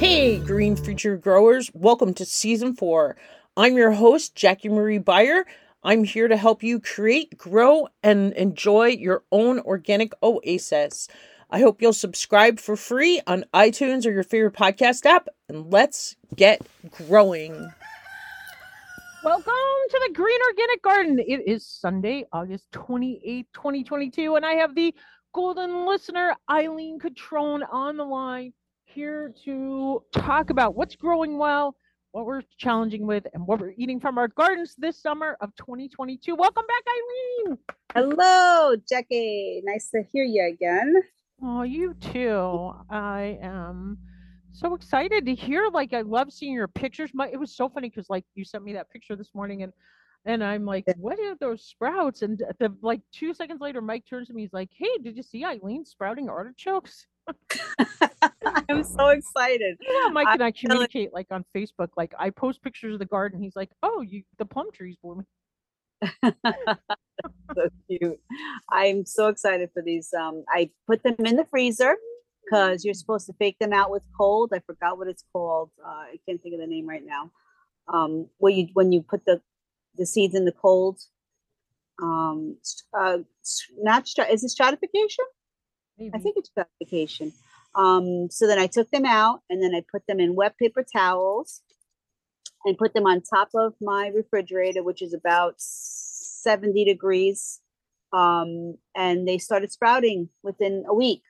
Hey, Green Future Growers, welcome to season four. I'm your host, Jackie Marie Beyer. I'm here to help you create, grow, and enjoy your own organic oasis. I hope you'll subscribe for free on iTunes or your favorite podcast app, and let's get growing. Welcome to the Green Organic Garden. It is Sunday, August 28th, 2022, and I have the golden listener, Eileen Catrone, on the line here to talk about what's growing well, what we're challenging with, and what we're eating from our gardens this summer of 2022. Welcome back, Eileen. Hello, Jackie. Nice to hear you again. Oh, you too. I am so excited to hear. Like, I love seeing your pictures. My, it was so funny because, like, you sent me that picture this morning, and and I'm like, what are those sprouts? And the like two seconds later, Mike turns to me. He's like, Hey, did you see Eileen sprouting artichokes? I'm so excited. Yeah, Mike and I communicate like on Facebook. Like I post pictures of the garden. He's like, "Oh, you the plum trees blooming." so cute. I'm so excited for these. Um, I put them in the freezer because you're supposed to bake them out with cold. I forgot what it's called. Uh, I can't think of the name right now. Um, where you when you put the the seeds in the cold. Um, uh, not is it stratification? Maybe. I think it's stratification. Um, so then I took them out and then I put them in wet paper towels and put them on top of my refrigerator, which is about 70 degrees. Um, and they started sprouting within a week.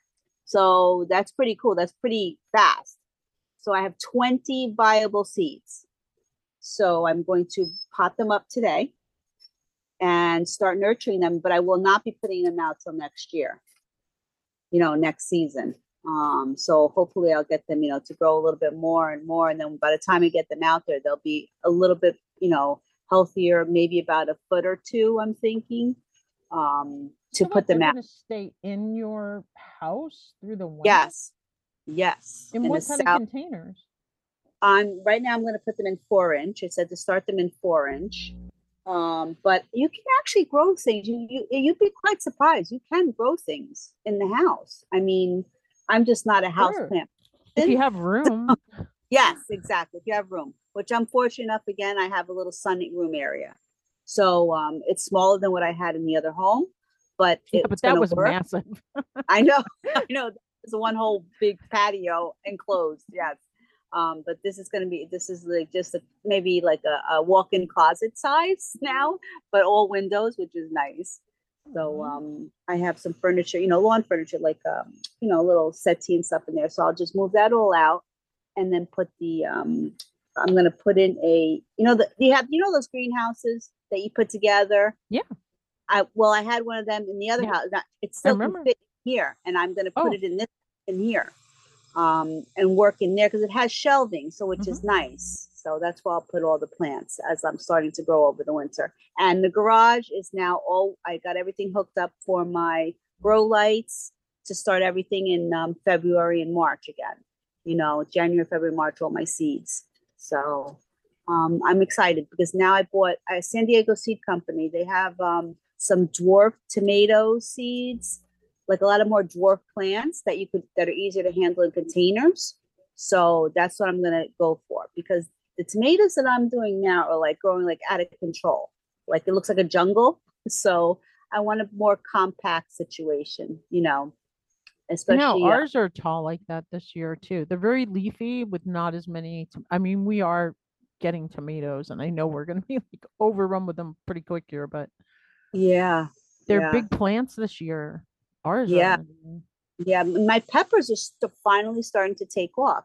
So that's pretty cool. That's pretty fast. So I have 20 viable seeds. So I'm going to pot them up today and start nurturing them, but I will not be putting them out till next year, you know, next season. Um, so hopefully I'll get them, you know, to grow a little bit more and more. And then by the time I get them out there, they'll be a little bit, you know, healthier, maybe about a foot or two, I'm thinking. Um, to put them out. Stay in your house through the winter. Yes, yes. In, in what kind south, of containers? I'm right now. I'm going to put them in four inch. It said to start them in four inch. Um, but you can actually grow things. You, you you'd be quite surprised. You can grow things in the house. I mean, I'm just not a house sure. plant. If you have room. yes, exactly. If you have room, which I'm fortunate enough, again, I have a little sunny room area. So um, it's smaller than what I had in the other home, but yeah, but that was work. massive. I know, I know. It's one whole big patio enclosed. Yes. Um, but this is going to be this is like just a, maybe like a, a walk-in closet size now, but all windows, which is nice. So mm-hmm. um, I have some furniture, you know, lawn furniture, like um, you know, a little settee and stuff in there. So I'll just move that all out, and then put the. Um, I'm gonna put in a, you know, the you have you know those greenhouses that you put together. Yeah. I well, I had one of them in the other yeah. house. It still fit here, and I'm gonna put oh. it in this in here, um, and work in there because it has shelving, so which mm-hmm. is nice. So that's where I'll put all the plants as I'm starting to grow over the winter. And the garage is now all, I got everything hooked up for my grow lights to start everything in um, February and March again. You know, January, February, March, all my seeds. So um, I'm excited because now I bought a San Diego Seed Company. They have um, some dwarf tomato seeds, like a lot of more dwarf plants that you could that are easier to handle in containers. So that's what I'm gonna go for because the tomatoes that I'm doing now are like growing like out of control. Like it looks like a jungle. So I want a more compact situation, you know. Especially no, uh, ours are tall like that this year too. They're very leafy with not as many. I mean, we are getting tomatoes, and I know we're going to be like overrun with them pretty quick here, but yeah, they're yeah. big plants this year. Ours, yeah, are. yeah. My peppers are st- finally starting to take off.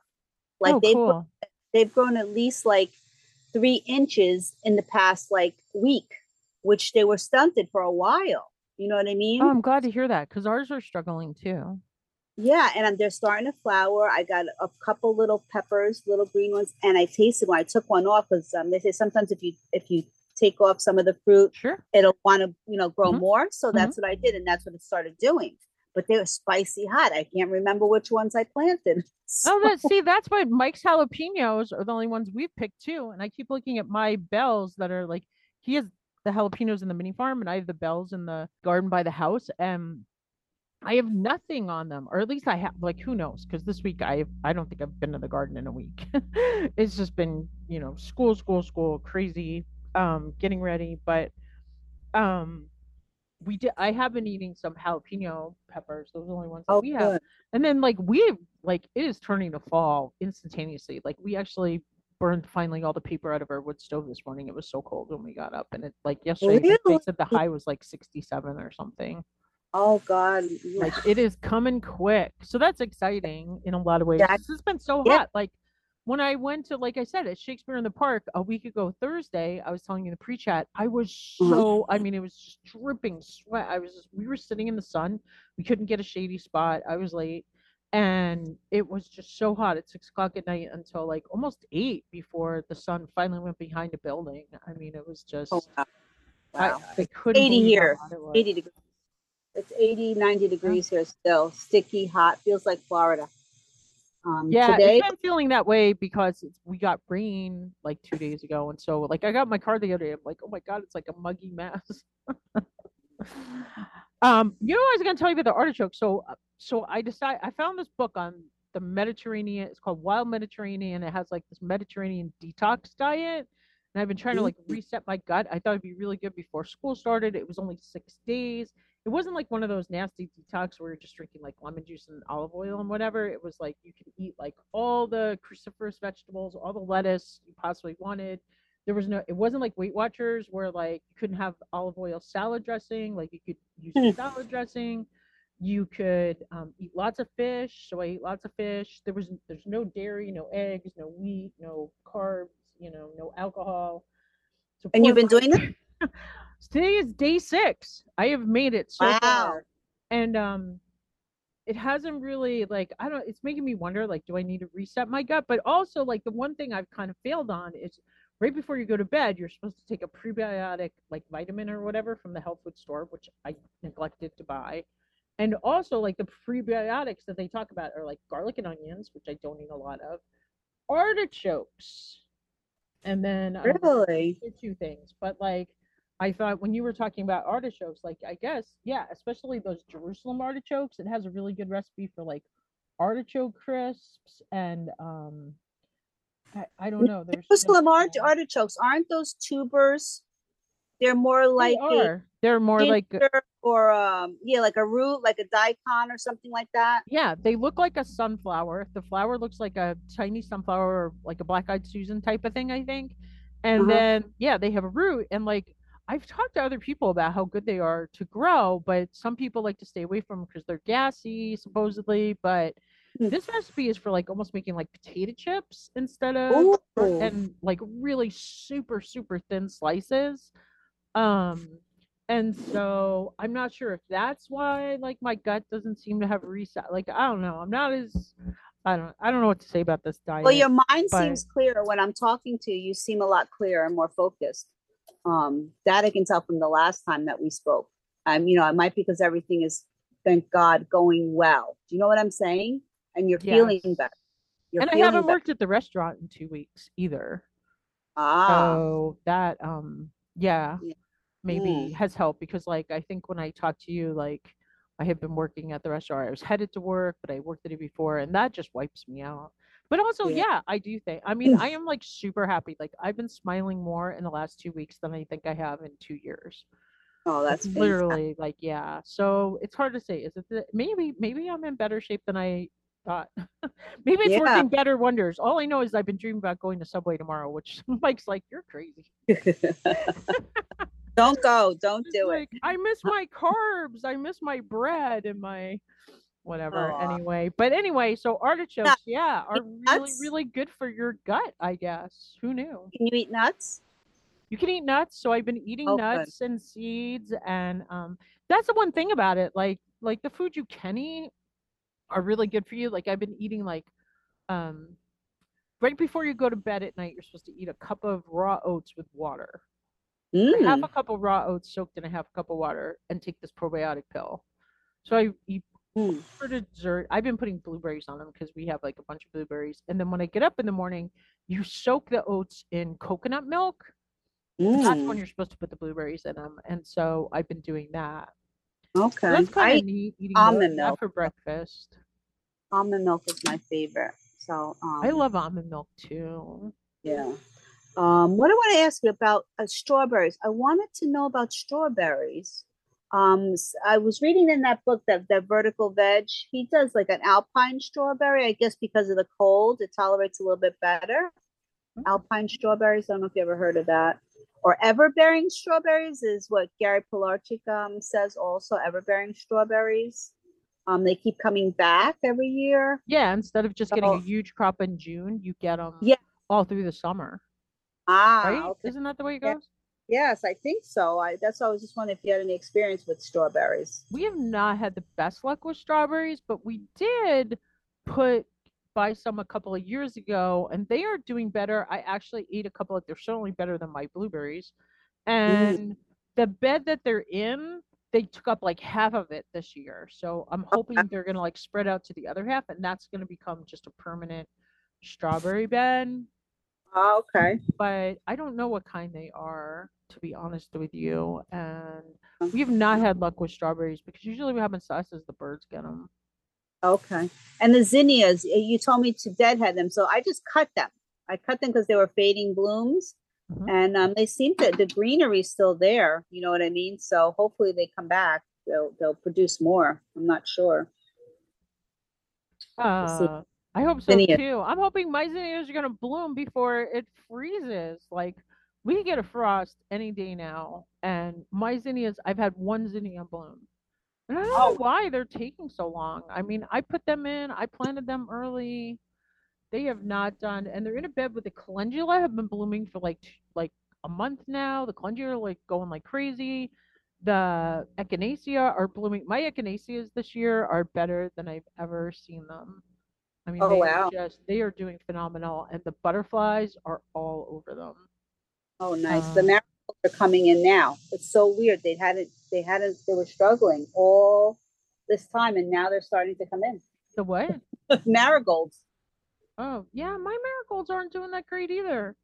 Like oh, they cool they've grown at least like three inches in the past like week, which they were stunted for a while. You know what I mean? Oh, I'm glad to hear that because ours are struggling too. Yeah, and they're starting to flower. I got a couple little peppers, little green ones, and I tasted one. I took one off because um, they say sometimes if you if you take off some of the fruit, sure, it'll want to you know grow mm-hmm. more. So mm-hmm. that's what I did, and that's what it started doing but they were spicy hot. I can't remember which ones I planted. So. Oh, that see, that's why Mike's jalapenos are the only ones we've picked too. And I keep looking at my bells that are like he has the jalapenos in the mini farm, and I have the bells in the garden by the house. And I have nothing on them, or at least I have. Like, who knows? Because this week I I don't think I've been to the garden in a week. it's just been you know school, school, school, crazy. Um, getting ready, but um, we did. I have been eating some jalapeno peppers. Those are the only ones that Oh, we have. And then like we like it is turning to fall instantaneously. Like we actually burned finally all the paper out of our wood stove this morning. It was so cold when we got up, and it like yesterday they- they said the high was like sixty seven or something Oh God. like it is coming quick so that's exciting in a lot of ways Yeah. this has been so Yeah. hot like when i went to like i said at shakespeare in the park a week ago thursday i was telling you the pre-chat i was so i mean it was just dripping sweat i was just, we were sitting in the sun we couldn't get a shady spot i was late and it was just so hot at six o'clock at night until like almost eight before the sun finally went behind a building i mean it was just Oh, wow. I, Wow. I couldn't 80 here. hot it was. 80 degrees. It's 80, 90 degrees here still. Sticky, hot. Feels like Florida. Um, Yeah, today, been feeling that way because it's, we got rain like two days ago, and so like I got my car the other day. I'm like, oh my god, it's like a muggy mess. um, you know, I was gonna tell you about the artichoke. So, uh, so I decided I found this book on the Mediterranean. It's called Wild Mediterranean. It has like this Mediterranean detox diet, and I've been trying to like reset my gut. I thought it'd be really good before school started. It was only six days. It wasn't like one of those nasty detox where you're just drinking like lemon juice and olive oil and whatever. It was like you could eat like all the cruciferous vegetables, all the lettuce you possibly wanted. There was no, it wasn't like Weight Watchers where like you couldn't have olive oil salad dressing. Like you could use Hmm. salad dressing. You could um, eat lots of fish. So I ate lots of fish. There was, there's no dairy, no eggs, no wheat, no carbs, you know, no alcohol. So and you've been doing it? Today is day six. I have made it so Wow. far. And um it hasn't really like I don't it's making me wonder like do I need to reset my gut? But also like the one thing I've kind of failed on is right before you go to bed, you're supposed to take a prebiotic like vitamin or whatever from the health food store, which I neglected to buy. And also like the prebiotics that they talk about are like garlic and onions, which I don't eat a lot of, artichokes. And then um, Really? two things, but like I thought when you were talking about artichokes, like I guess, yeah, especially those Jerusalem artichokes, it has a really good recipe for like artichoke crisps and um I, I don't know. There's Jerusalem art- artichokes, aren't those tubers? They're more they like a are. They're more like or um yeah, like a root, like a daikon or something like that. yeah, they look like a sunflower. The flower looks like a tiny sunflower or like a black-eyed Susan type of thing, I think. And Uh-huh. then yeah, they have a root and like I've talked to other people about how good they are to grow, but some people like to stay away from them because they're gassy, supposedly. But Hmm. this recipe is for like almost making like potato chips instead of Ooh. and like really super super thin slices. Um, and so I'm not sure if that's why like my gut doesn't seem to have reset. Like I don't know. I'm not as I don't I don't know what to say about this diet. Well, your mind but- seems clearer when I'm talking to you. You seem a lot clearer and more focused. Um, that I can tell from the last time that we spoke. Um, you know, it might be because everything is, thank God, going well. Do you know what I'm saying? And you're feeling Yes. better. You're and I haven't better. worked at the restaurant in two weeks either. Ah, So that um yeah, Yeah. maybe Mm. has helped because like I think when I talked to you like I had been working at the restaurant. I was headed to work, but I worked the day before and that just wipes me out. But also, Yeah. yeah, I do think. I mean, I am like super happy. Like I've been smiling more in the last 2 weeks than I think I have in 2 years. oh, It's that's fantastic. literally like yeah. So it's hard to say. Is it the, maybe maybe I'm in better shape than I thought. maybe it's Yeah. working better wonders. All I know is I've been dreaming about going to Subway tomorrow, which Mike's like, "You're crazy." don't go. Don't It's do it. I miss my carbs. I miss my bread and my whatever. Aw. Anyway, but anyway, so artichokes, yeah, are really really good for your gut. I guess. Who knew? Can you eat nuts? You can eat nuts. So I've been eating Oh, good. nuts and seeds, and um, that's the one thing about it. Like like the food you can eat are really good for you. Like I've been eating like um right before you go to bed at night, you're supposed to eat a cup of raw oats with water. Half Mm. a cup of raw oats soaked in a half cup of water and take this probiotic pill. So I eat Mm. for dessert. I've been putting blueberries on them because we have like a bunch of blueberries. And then when I get up in the morning, you soak the oats in coconut milk. That's when Mm. you're supposed to put the blueberries in them. And so I've been doing that. Okay. That's kind of neat eating almond milk. for breakfast. almond milk is my favorite. So um, I love almond milk too. Yeah. Um, what I want to ask you about uh, strawberries. I wanted to know about strawberries. Um, I was reading in that book that that vertical veg. He does like an alpine strawberry. I guess because of the cold, it tolerates a little bit better. Mm. Alpine strawberries. I don't know if you ever heard of that. Or everbearing strawberries is what Gary Pilarchik um, says. Also, everbearing strawberries. Um, they keep coming back every year. Yeah, instead of just getting Oh. a huge crop in June, you get them Yeah. all through the summer, Ah, right? okay. Isn't that the way it goes? Yes, I think so. I that's why I was just wondering if you had any experience with strawberries. We have not had the best luck with strawberries, but we did put buy some a couple of years ago, and they are doing better. I actually ate a couple of. They're certainly better than my blueberries, mm. and the bed that they're in, they took up like half of it this year. So I'm oh, hoping they're gonna like spread out to the other half, and that's gonna become just a permanent strawberry bed. Oh, okay. But I don't know what kind they are, to be honest with you. And Oh. we have not had luck with strawberries because usually what happens to us is the birds get them. Okay. And the zinnias, you told me to deadhead them, so I just cut them. I cut them because they were fading blooms, Mhm. and um, they seem to the greenery's still there. You know what I mean? So hopefully they come back. They'll they'll produce more. I'm not sure. Uh, I hope so Zinnia. too. I'm hoping my zinnias are gonna bloom before it freezes. Like we get a frost any day now, and my zinnias, I've had one zinnia bloom, and I don't know Oh. why they're taking so long. I mean, I put them in, I planted them early. They have not done, and they're in a bed with the calendula have been blooming for like like a month now. The calendula are like going like crazy. The echinacea are blooming. My echinaceas this year are better than I've ever seen them. I mean, Oh, they wow. are just they are doing phenomenal, and the butterflies are all over them. Oh, nice. the Um, marigolds are coming in now. It's so weird. They hadn't. They hadn't. They were struggling all this time, and now they're starting to come in. The what? marigolds. Oh, yeah, my marigolds aren't doing that great either.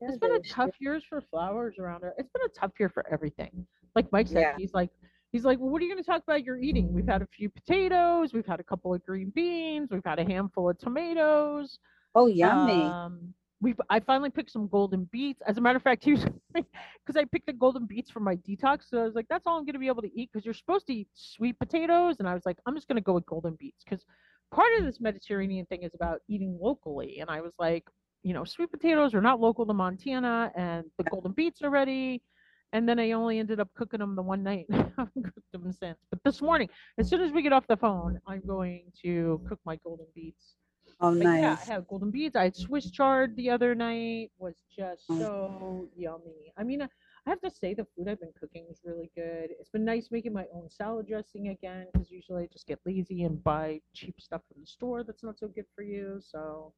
Yeah, It's been a tough years for flowers around here. It's been a tough year for everything. Like Mike said, Yeah. he's like, he's like, well, what are you going to talk about you're eating? We've had a few potatoes, we've had a couple of green beans, we've had a handful of tomatoes. Oh, yummy. Um, we I finally picked some golden beets. As a matter of fact, he was because I picked the golden beets for my detox. So I was like, that's all I'm gonna be able to eat because you're supposed to eat sweet potatoes. And I was like, I'm just gonna go with golden beets because part of this Mediterranean thing is about eating locally. And I was like, you know, sweet potatoes are not local to Montana, and the golden beets are ready. And then I only ended up cooking them the one night. I haven't cooked them since. But this morning, as soon as we get off the phone, I'm going to cook my golden beets. oh, But yeah, nice. I had golden beets. I had Swiss chard the other night. Was just Mm. so yummy. I mean, I I have to say the food I've been cooking is really good. It's been nice making my own salad dressing again because usually I just get lazy and buy cheap stuff from the store that's not so good for you. So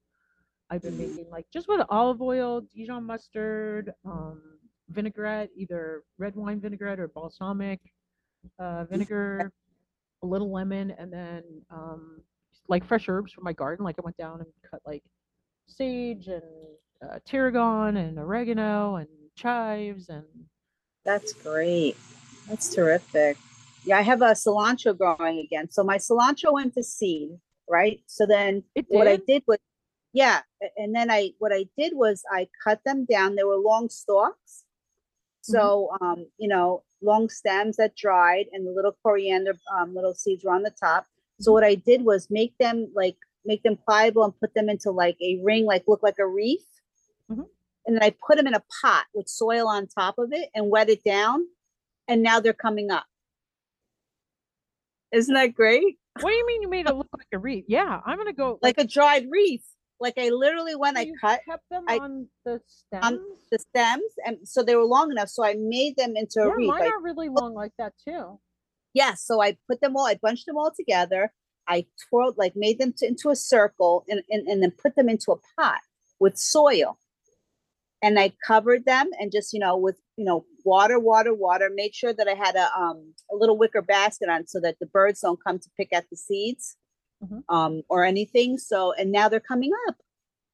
I've been Mhm. making like just with olive oil, Dijon mustard, um, vinaigrette, either red wine vinaigrette or balsamic uh, vinegar, a little lemon, and then um, like fresh herbs from my garden. Like I went down and cut like sage and uh, tarragon and oregano and chives and That's great. That's terrific. Yeah, I have a cilantro growing again. So my cilantro went to seed, right? So then what I did. did was, yeah, and then I what I did was I cut them down. They were long stalks, so um, you know, long stems that dried, and the little coriander um, little seeds were on the top. So Mhm. what I did was make them like make them pliable and put them into like a ring, like look like a wreath. Mhm. And then I put them in a pot with soil on top of it and wet it down, and now they're coming up. Isn't that great? What do you mean you made it look like a wreath? Yeah, I'm gonna go Like a dried wreath. Like I literally when I you cut kept them I- on the stems. the stems and so they were long enough so i made them into a yeah, wreath mine are really long like that too. yes so i put them all i bunched them all together i twirled like made them to, into a circle and, and and then put them into a pot with soil and i covered them and just you know with you know water water water made sure that i had a um a little wicker basket on so that the birds don't come to pick at the seeds Mhm. um or anything so and now they're coming up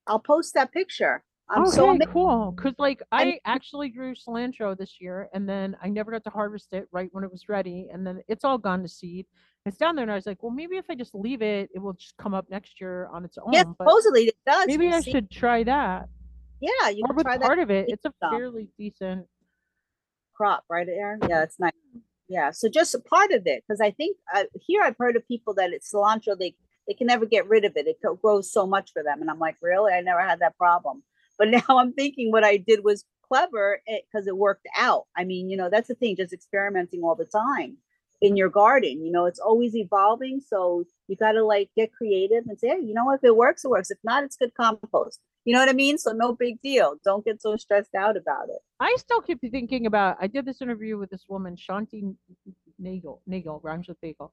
i'll post that picture I'm okay, so amazed. cool. Because like And- I actually grew cilantro this year, and then I never got to harvest it right when it was ready, and then it's all gone to seed. It's down there, and I was like, well, maybe if I just leave it, it will just come up next year on its own. Yeah, supposedly it does. maybe I see. should try that. Yeah, you Or can try that part of it, it's a fairly decent. crop, right, Aaron? Yeah, it's nice. Yeah, so just a part of it, because I think uh, here I've heard of people that it's cilantro they they can never get rid of it. It grows so much for them, and I'm like, really? I never had that problem. But now I'm thinking what I did was clever because it worked out. I mean, you know, that's the thing, just experimenting all the time in your garden. You know, it's always evolving, so you got to like get creative and say, hey, you know? If it works, it works. If not, it's good compost. You know what I mean? So no big deal. Don't get so stressed out about it. I still keep thinking about. I did this interview with this woman, Shanti Nagel. Nagel rhymes with bagel,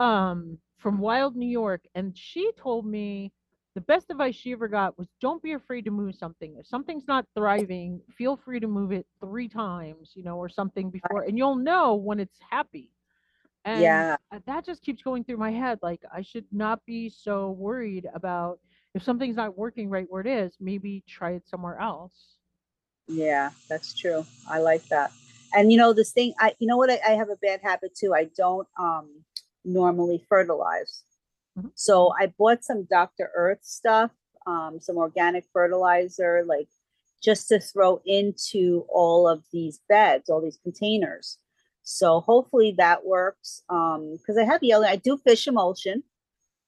um, from Wild New York, and she told me the best advice she ever got was don't be afraid to move something. If something's not thriving, feel free to move it three times, you know, or something before, and you'll know when it's happy. And Yeah. that just keeps going through my head. Like I should not be so worried about if something's not working right where it is. Maybe try it somewhere else. Yeah, that's true. I like that. And you know, this thing, I you know what I, I have a bad habit too. I don't um normally fertilize. Mhm. So I bought some Dr. Earth stuff, um, some organic fertilizer, like just to throw into all of these beds, all these containers. So hopefully that works. Um, because I have yellow, I do fish emulsion.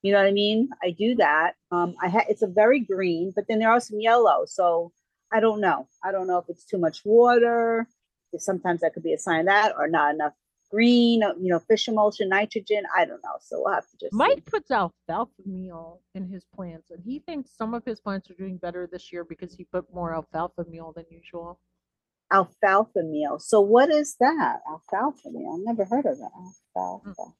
You know what I mean? I do that. Um, I ha- it's a very green, but then there are some yellow. So I don't know. I don't know if it's too much water. Sometimes that could be a sign of that, or not enough green. uh, You know, fish emulsion, nitrogen. I don't know. So we'll have to just see. Mike puts alfalfa meal in his plants, and he thinks some of his plants are doing better this year because he put more alfalfa meal than usual. alfalfa meal. So what is that? Alfalfa meal. I've never heard of that. Alfalfa.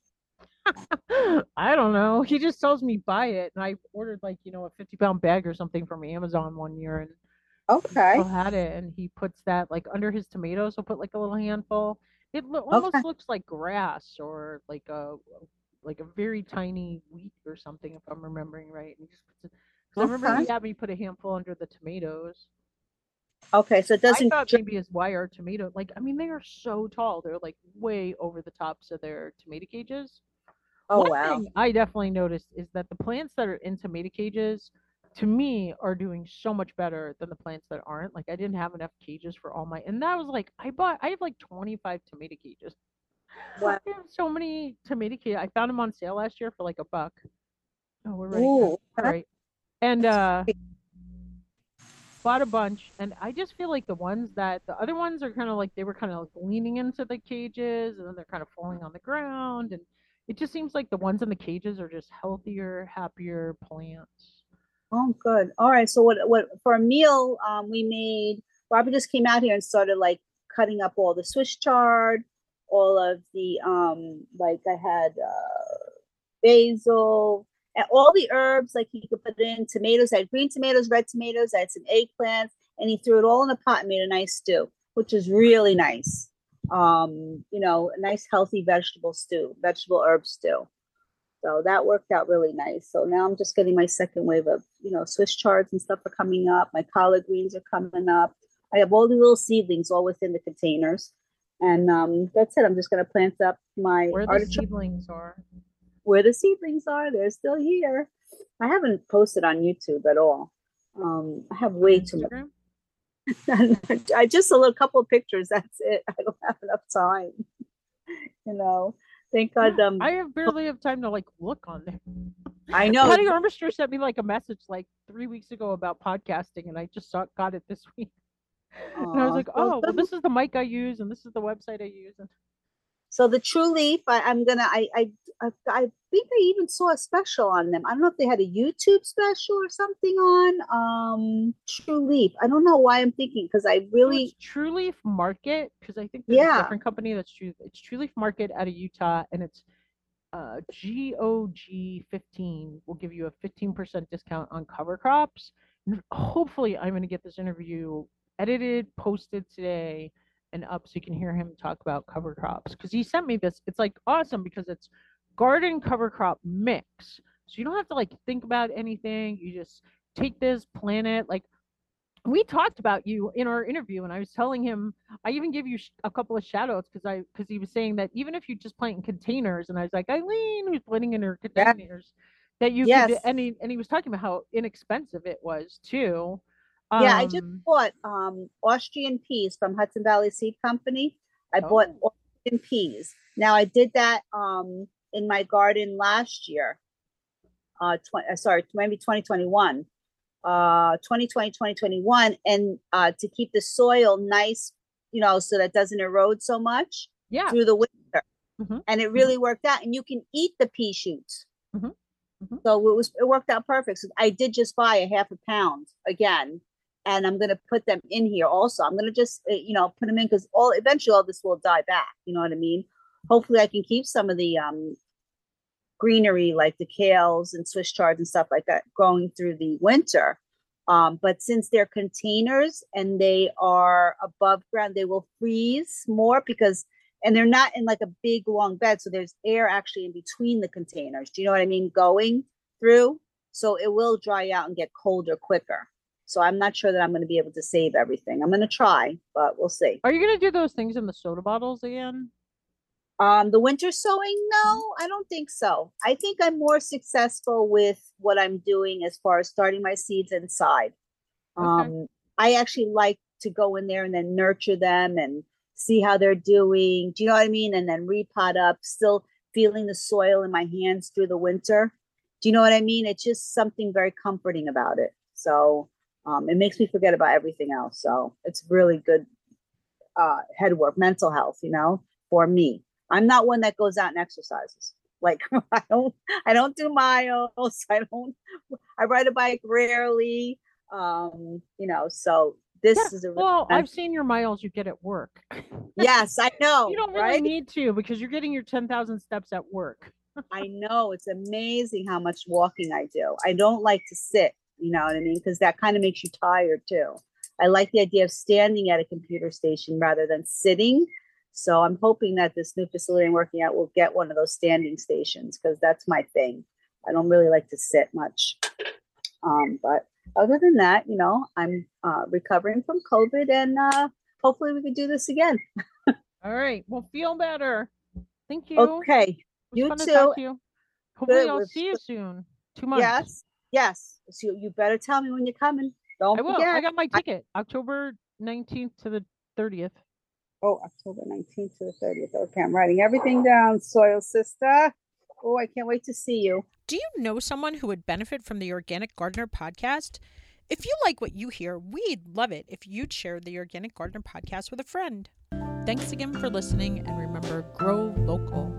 I don't know. He just tells me buy it, and I ordered like you know a fifty pound bag or something from Amazon one year, and Okay. had it. And he puts that like under his tomatoes. He'll put like a little handful. It lo- almost Okay. looks like grass or like a like a very tiny wheat or something, if I'm remembering right. And he just puts it. Because I remember he Okay. had me put a handful under the tomatoes. Okay. So it doesn't. thought dr- maybe his wire tomato, like I mean, they are so tall. They're like way over the tops of their tomato cages. Oh One wow. thing I definitely noticed is that the plants that are in tomato cages, to me, are doing so much better than the plants that aren't. Like I didn't have enough cages for all my, and that was like I bought. I have like 25 tomato cages. Wow. I have so many tomato cages. I found them on sale last year for like a buck. Oh, we're right. Ooh, All right. And uh bought a bunch and I just feel like the ones that the other ones are kind of like they were kind of like leaning into the cages and then they're kind of falling on the ground and it just seems like the ones in the cages are just healthier, happier plants. Oh, good. All right. So what? What for a meal? Um, we made. Robbie just came out here and started like cutting up all the Swiss chard, all of the um, like I had uh, basil and all the herbs. Like he could put in tomatoes. I had green tomatoes, red tomatoes. I had some eggplants, and he threw it all in a pot and made a nice stew, which is really nice. Um, you know, a nice healthy vegetable stew, vegetable herb stew. So that worked out really nice. So now I'm just getting my second wave of, you know, Swiss chards and stuff are coming up. My collard greens are coming up. I have all the little seedlings all within the containers. And um, that's it. I'm just going to plant up my Where the artichoke seedlings are. where the seedlings are. They're still here. I haven't posted on YouTube at all. Um, I have way too much. I just a little couple of pictures. That's it. I don't have enough time. you know, thank God. Um, I have barely have time to like look on there. I know. Patty Armister sent me like a message like three weeks ago about podcasting, and I just saw got it this week. And I was like, oh, well, this is the mic I use, and this is the website I use. And So the True Leaf, I, I'm gonna. I, I I I think I even saw a special on them. I don't know if they had a YouTube special or something on um True Leaf. I don't know why I'm thinking because I really it's True Leaf Market because I think there's a Yeah. different company that's true. It's True Leaf Market out of Utah, and it's uh, GOG15 will give you a 15% discount on cover crops. Hopefully, I'm going to get this interview edited, posted today, and up so you can hear him talk about cover crops. Because he sent me this. It's like awesome because it's garden cover crop mix. So you don't have to like think about anything. You just take this, plant it. Like we talked about you in our interview and i was telling him i even gave you a couple of shout outs because i because he was saying that even if you just plant in containers and i was like eileen who's planting in her Yeah. containers that you Yes. could and he and he was talking about how inexpensive it was too Yeah, I just Um, bought um Austrian peas from Hudson Valley Seed Company. I bought Oh. Austrian peas. Now I did that um in my garden last year. Uh, tw- uh sorry, maybe 2021. Uh 2020 2021 and uh to keep the soil nice, you know, so that doesn't erode so much yeah through the winter. Mhm. And it really worked out and you can eat the pea shoots. Mhm. Mhm. So it was it worked out perfect. So I did just buy a half a pound again and I'm going to put them in here also. I'm going to just, uh, you know, put them in because all eventually all this will die back. You know what I mean? Hopefully, I can keep some of the um, greenery like the kales and Swiss chards and stuff like that growing through the winter. Um, but since they're containers and they are above ground, they will freeze more because, and they're not in like a big long bed. So there's air actually in between the containers. Do you know what I mean? Going through. So it will dry out and get colder quicker. So I'm not sure that I'm going to be able to save everything. I'm going to try, but we'll see. are you gonna do those things in the soda bottles again Um, the winter sowing? no, I don't think so. I think I'm more successful with what I'm doing as far as starting my seeds inside. Okay. Um, I actually like to go in there and then nurture them and see how they're doing. Do you know what I mean? And then repot up, still feeling the soil in my hands through the winter. Do you know what I mean? It's just something very comforting about it. So um, it makes me forget about everything else. So it's really good uh, head work, mental health, you know, for me. I'm not one that goes out and exercises. Like I don't, I don't do miles. I don't. I ride a bike rarely. Um, you know, so this Yeah, is a really well i've seen your miles you get at work yes, I know. you don't really right? need to because you're getting your 10,000 steps at work I know it's amazing how much walking I do. I don't like to sit, you know what I mean? Because that kind of makes you tired too. I like the idea of standing at a computer station rather than sitting. So I'm hoping that this new facility I'm working at will get one of those standing stations because that's my thing. I don't really like to sit much. Um, but other than that, you know, I'm uh, recovering from COVID and uh, hopefully we can do this again. all right well feel better thank you Okay. You too. to you. Hopefully, Good, I'll see you soon. Two months. Yes. Yes. So you better tell me when you're coming. Don't I will. forget. I got my ticket, October 19th to the 30th. Oh, October 19th to the 30th. Okay, I'm writing everything down, Soil Sister. Oh, I can't wait to see you. Do you know someone who would benefit from the Organic Gardener podcast? If you like what you hear, we'd love it if you'd share the Organic Gardener podcast with a friend. Thanks again for listening, and remember grow local.